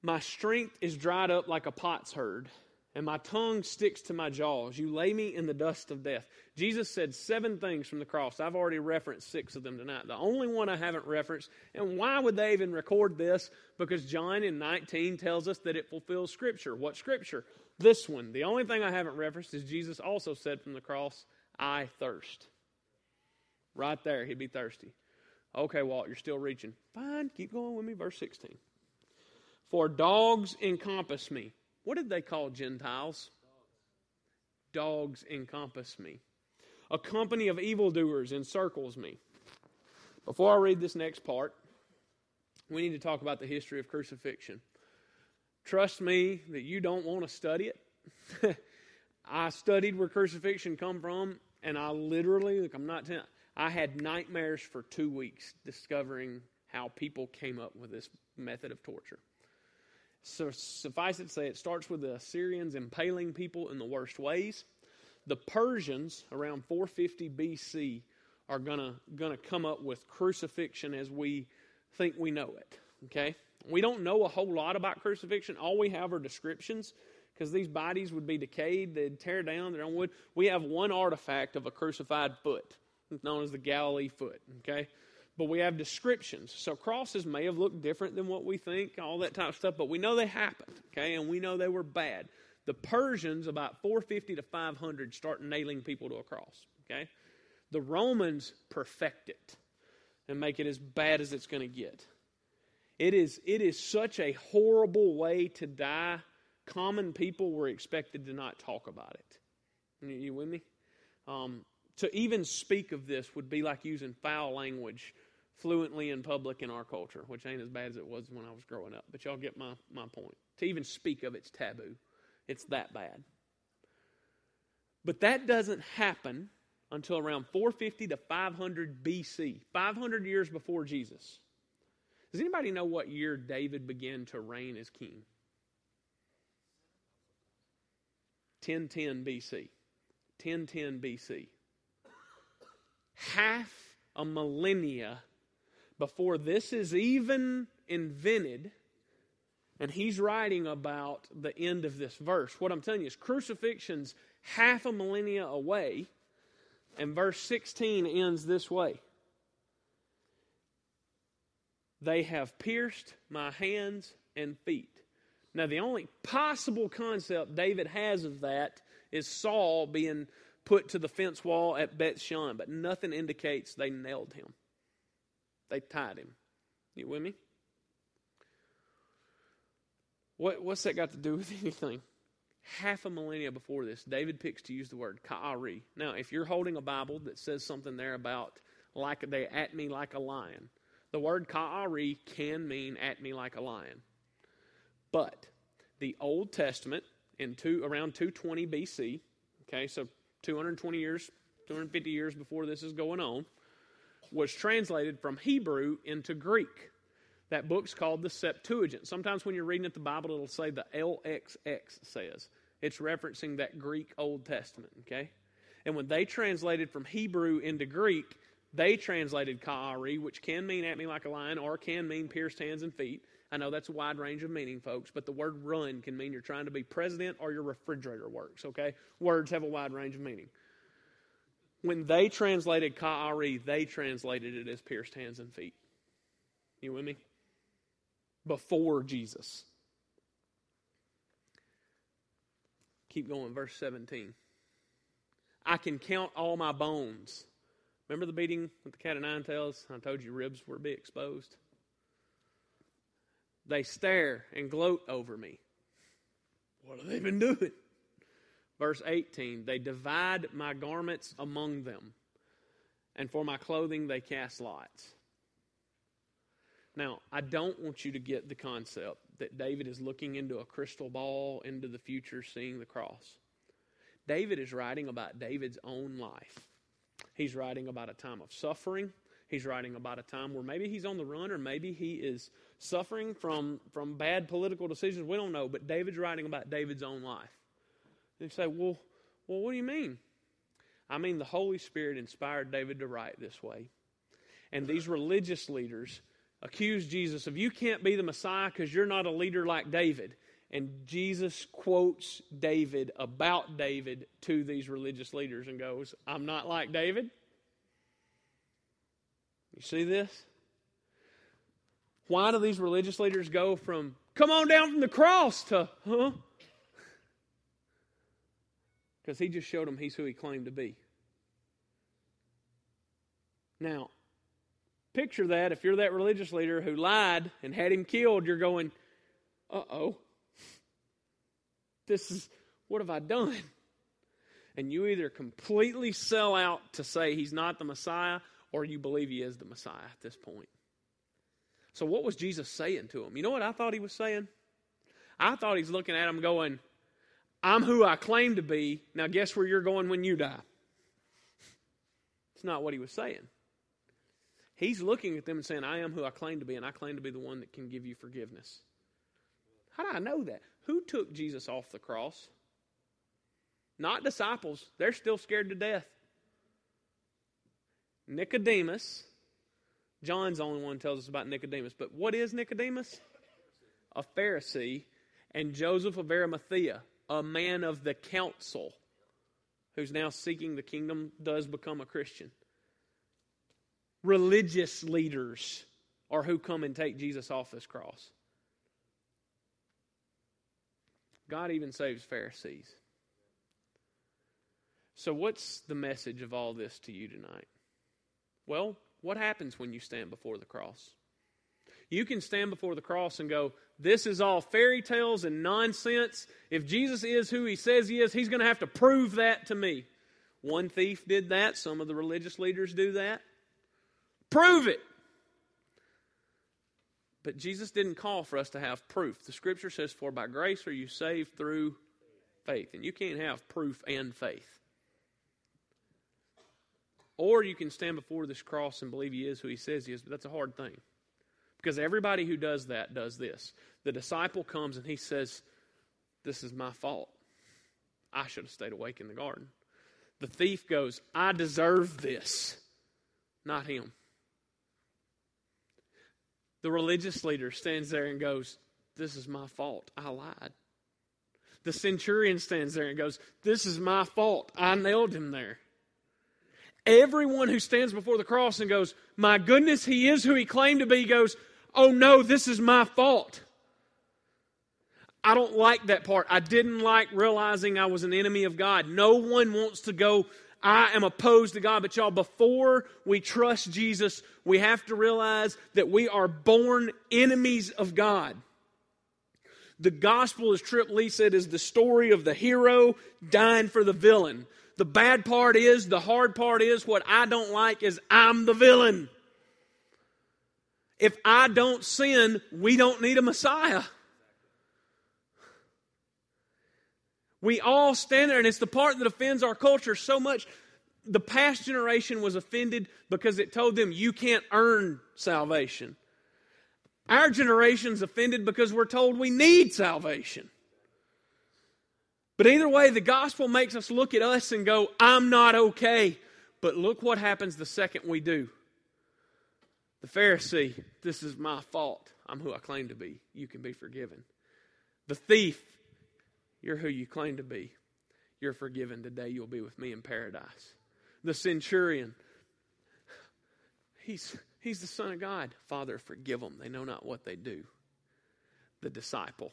My strength is dried up like a potsherd and my tongue sticks to my jaws. You lay me in the dust of death. Jesus said seven things from the cross. I've already referenced six of them tonight. The only one I haven't referenced, and why would they even record this? Because John in 19 tells us that it fulfills Scripture. What Scripture? This one. The only thing I haven't referenced is Jesus also said from the cross, I thirst. Right there, he'd be thirsty. Okay, Walt, you're still reaching. Fine, keep going with me. Verse 16. For dogs encompass me what did they call Gentiles? dogs encompass me. A company of evildoers encircles me. Before I read this next part, we need to talk about the history of crucifixion. Trust me that you don't want to study it. I studied where crucifixion come from, and I literally, like I'm not I had nightmares for two weeks discovering how people came up with this method of torture. So suffice it to say, it starts with the Assyrians impaling people in the worst ways. The Persians, around 450 BC, are gonna gonna come up with crucifixion as we think we know it. Okay, we don't know a whole lot about crucifixion. All we have are descriptions because these bodies would be decayed, they'd tear down their own wood. We have one artifact of a crucified foot, known as the Galilee foot. Okay, but we have descriptions. So crosses may have looked different than what we think, all that type of stuff, but we know they happened, okay, and we know they were bad. The Persians, about 450 to 500, start nailing people to a cross, okay? The Romans perfect it and make it as bad as it's going to get. It is, it is such a horrible way to die. Common people were expected to not talk about it. You, with me? Um, to even speak of this would be like using foul language fluently in public in our culture, which ain't as bad as it was when I was growing up. But y'all get my, my point. To even speak of it's taboo. It's that bad. But that doesn't happen until around 450 to 500 BC, 500 years before Jesus. Does anybody know what year David began to reign as king? 1010 BC. 1010 BC. Half a millennia before this is even invented, and he's writing about the end of this verse. What I'm telling you is crucifixion's half a millennia away, and verse 16 ends this way. They have pierced my hands and feet. Now, the only possible concept David has of that is Saul being put to the fence wall at Beth Shan, but nothing indicates they nailed him. They tied him. You with me? What, what's that got to do with anything? Half a millennia before this, David picks to use the word ka'ari. Now, if you're holding a Bible that says something there about like they at me like a lion, the word ka'ari can mean at me like a lion. But the Old Testament in two, around 220 BC, okay, so 220 years, 250 years before this is going on, was translated from Hebrew into Greek. That book's called the Septuagint. Sometimes when you're reading at the Bible, it'll say the LXX says. It's referencing that Greek Old Testament, okay? And when they translated from Hebrew into Greek, they translated ka'ari, which can mean at me like a lion or can mean pierced hands and feet. I know that's a wide range of meaning, folks, but the word run can mean you're trying to be president or your refrigerator works, okay? Words have a wide range of meaning. When they translated ka'ari, they translated it as pierced hands and feet. You with me? Before Jesus. Keep going, verse 17. I can count all my bones. Remember the beating with the cat of nine tails? I told you ribs were be exposed. They stare and gloat over me. What have they been doing? Verse 18 They divide my garments among them, and for my clothing they cast lots. Now, I don't want you to get the concept that David is looking into a crystal ball into the future, seeing the cross. David is writing about David's own life. He's writing about a time of suffering. He's writing about a time where maybe he's on the run or maybe he is suffering from, from bad political decisions. We don't know, but David's writing about David's own life. And you say, well, well, what do you mean? I mean, the Holy Spirit inspired David to write this way. And these religious leaders accused Jesus of, you can't be the Messiah because you're not a leader like David. And Jesus quotes David about David to these religious leaders and goes, I'm not like David. You see this? Why do these religious leaders go from, come on down from the cross to, huh? Because he just showed them he's who he claimed to be. Now, picture that if you're that religious leader who lied and had him killed, you're going, uh oh. This is, what have I done? And you either completely sell out to say he's not the Messiah or you believe he is the Messiah at this point. So, what was Jesus saying to him? You know what I thought he was saying? I thought he's looking at him going, I'm who I claim to be. Now, guess where you're going when you die? It's not what he was saying. He's looking at them and saying, I am who I claim to be, and I claim to be the one that can give you forgiveness. How do I know that? Who took Jesus off the cross? Not disciples. They're still scared to death. Nicodemus. John's the only one who tells us about Nicodemus. But what is Nicodemus? A Pharisee. And Joseph of Arimathea, a man of the council, who's now seeking the kingdom, does become a Christian. Religious leaders are who come and take Jesus off this cross. God even saves Pharisees. So, what's the message of all this to you tonight? Well, what happens when you stand before the cross? You can stand before the cross and go, This is all fairy tales and nonsense. If Jesus is who he says he is, he's going to have to prove that to me. One thief did that. Some of the religious leaders do that. Prove it. But Jesus didn't call for us to have proof. The scripture says, For by grace are you saved through faith. And you can't have proof and faith. Or you can stand before this cross and believe he is who he says he is, but that's a hard thing. Because everybody who does that does this. The disciple comes and he says, This is my fault. I should have stayed awake in the garden. The thief goes, I deserve this, not him. The religious leader stands there and goes, This is my fault. I lied. The centurion stands there and goes, This is my fault. I nailed him there. Everyone who stands before the cross and goes, My goodness, he is who he claimed to be, goes, Oh no, this is my fault. I don't like that part. I didn't like realizing I was an enemy of God. No one wants to go, I am opposed to God. But y'all, before we trust Jesus, we have to realize that we are born enemies of God. The gospel, as Trip Lee said, is the story of the hero dying for the villain. The bad part is, the hard part is, what I don't like is I'm the villain. If I don't sin, we don't need a Messiah. We all stand there, and it's the part that offends our culture so much. The past generation was offended because it told them you can't earn salvation. Our generation's offended because we're told we need salvation. But either way, the gospel makes us look at us and go, I'm not okay. But look what happens the second we do. The Pharisee, this is my fault. I'm who I claim to be. You can be forgiven. The thief, you're who you claim to be. You're forgiven today. You'll be with me in paradise. The centurion, he's, he's the Son of God. Father, forgive them. They know not what they do. The disciple,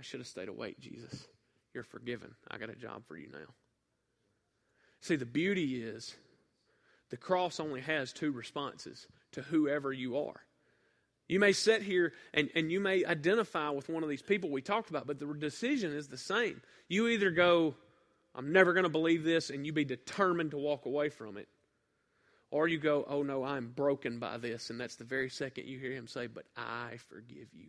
I should have stayed awake, Jesus. You're forgiven. I got a job for you now. See, the beauty is the cross only has two responses to whoever you are. You may sit here and, and you may identify with one of these people we talked about, but the decision is the same. You either go, I'm never going to believe this, and you be determined to walk away from it. Or you go, oh no, I'm broken by this. And that's the very second you hear him say, but I forgive you.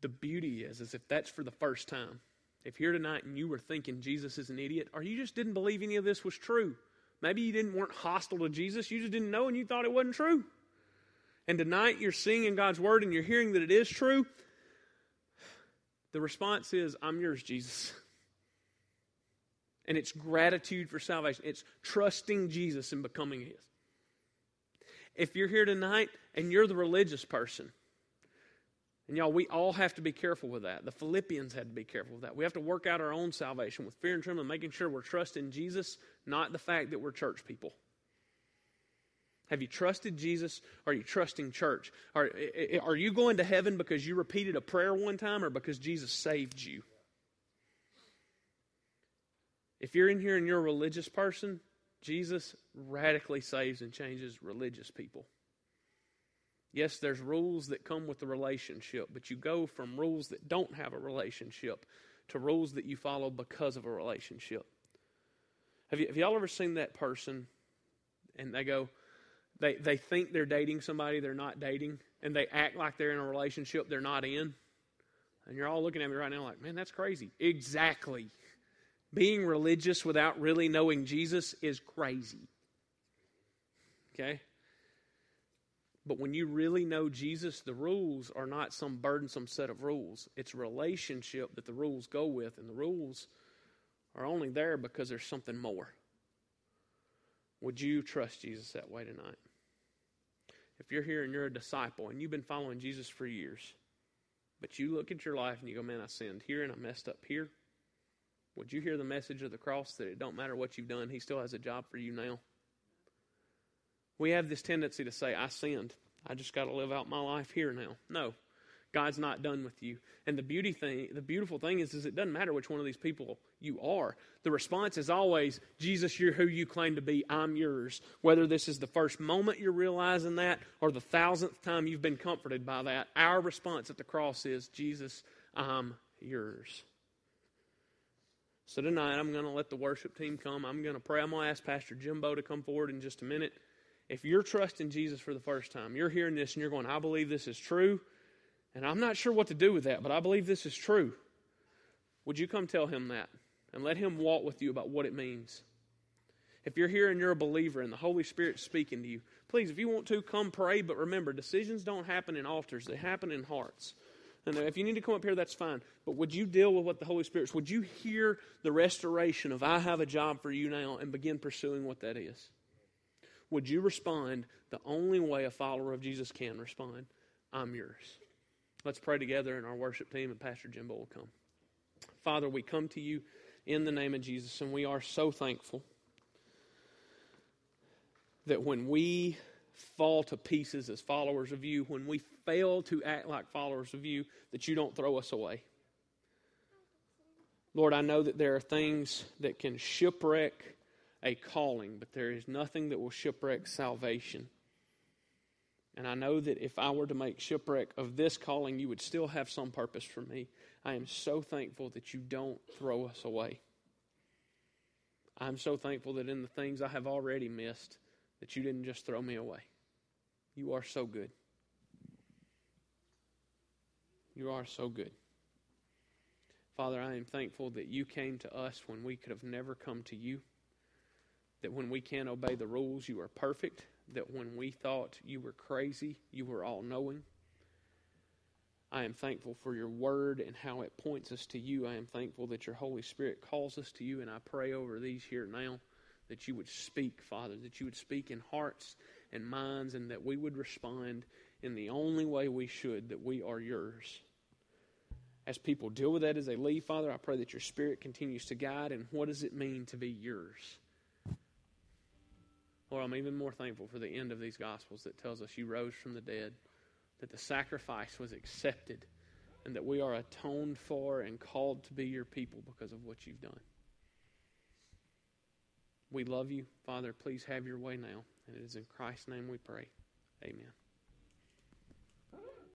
The beauty is, is if that's for the first time, if here tonight and you were thinking Jesus is an idiot, or you just didn't believe any of this was true, maybe you didn't weren't hostile to Jesus, you just didn't know and you thought it wasn't true. And tonight you're seeing in God's word and you're hearing that it is true. The response is, I'm yours, Jesus. And it's gratitude for salvation. It's trusting Jesus and becoming His. If you're here tonight and you're the religious person, and y'all, we all have to be careful with that. The Philippians had to be careful with that. We have to work out our own salvation with fear and trembling, making sure we're trusting Jesus, not the fact that we're church people. Have you trusted Jesus? Are you trusting church? Are, are you going to heaven because you repeated a prayer one time or because Jesus saved you? If you're in here and you're a religious person, Jesus radically saves and changes religious people. Yes, there's rules that come with the relationship, but you go from rules that don't have a relationship to rules that you follow because of a relationship. Have, you, have y'all ever seen that person and they go, they, they think they're dating somebody they're not dating, and they act like they're in a relationship they're not in? And you're all looking at me right now like, man, that's crazy. Exactly. Being religious without really knowing Jesus is crazy. Okay? But when you really know Jesus, the rules are not some burdensome set of rules. It's relationship that the rules go with, and the rules are only there because there's something more. Would you trust Jesus that way tonight? If you're here and you're a disciple and you've been following Jesus for years, but you look at your life and you go, man, I sinned here and I messed up here. Would you hear the message of the cross that it don't matter what you've done, He still has a job for you now? We have this tendency to say, I sinned. I just got to live out my life here now. No. God's not done with you. And the beauty thing, the beautiful thing is, is it doesn't matter which one of these people you are. The response is always, Jesus, you're who you claim to be. I'm yours. Whether this is the first moment you're realizing that or the thousandth time you've been comforted by that, our response at the cross is, Jesus, I'm yours. So tonight, I'm going to let the worship team come. I'm going to pray. I'm going to ask Pastor Jimbo to come forward in just a minute. If you're trusting Jesus for the first time, you're hearing this and you're going, I believe this is true. And I'm not sure what to do with that, but I believe this is true. Would you come tell him that and let him walk with you about what it means? If you're here and you're a believer and the Holy Spirit's speaking to you, please, if you want to, come pray. But remember, decisions don't happen in altars, they happen in hearts. And if you need to come up here, that's fine. But would you deal with what the Holy Spirit's? Would you hear the restoration of I have a job for you now and begin pursuing what that is? Would you respond the only way a follower of Jesus can respond? I'm yours. Let's pray together, and our worship team and Pastor Jimbo will come. Father, we come to you in the name of Jesus, and we are so thankful that when we fall to pieces as followers of you, when we fail to act like followers of you, that you don't throw us away. Lord, I know that there are things that can shipwreck a calling, but there is nothing that will shipwreck salvation. And I know that if I were to make shipwreck of this calling, you would still have some purpose for me. I am so thankful that you don't throw us away. I'm so thankful that in the things I have already missed, that you didn't just throw me away. You are so good. You are so good. Father, I am thankful that you came to us when we could have never come to you. That when we can't obey the rules, you are perfect that when we thought you were crazy, you were all knowing. I am thankful for your word and how it points us to you. I am thankful that your Holy Spirit calls us to you, and I pray over these here now that you would speak, Father, that you would speak in hearts and minds, and that we would respond in the only way we should, that we are yours. As people deal with that as they leave, Father, I pray that your Spirit continues to guide, and what does it mean to be yours? Lord, I'm even more thankful for the end of these Gospels that tells us you rose from the dead, that the sacrifice was accepted, and that we are atoned for and called to be your people because of what you've done. We love you. Father, please have your way now. And it is in Christ's name we pray. Amen.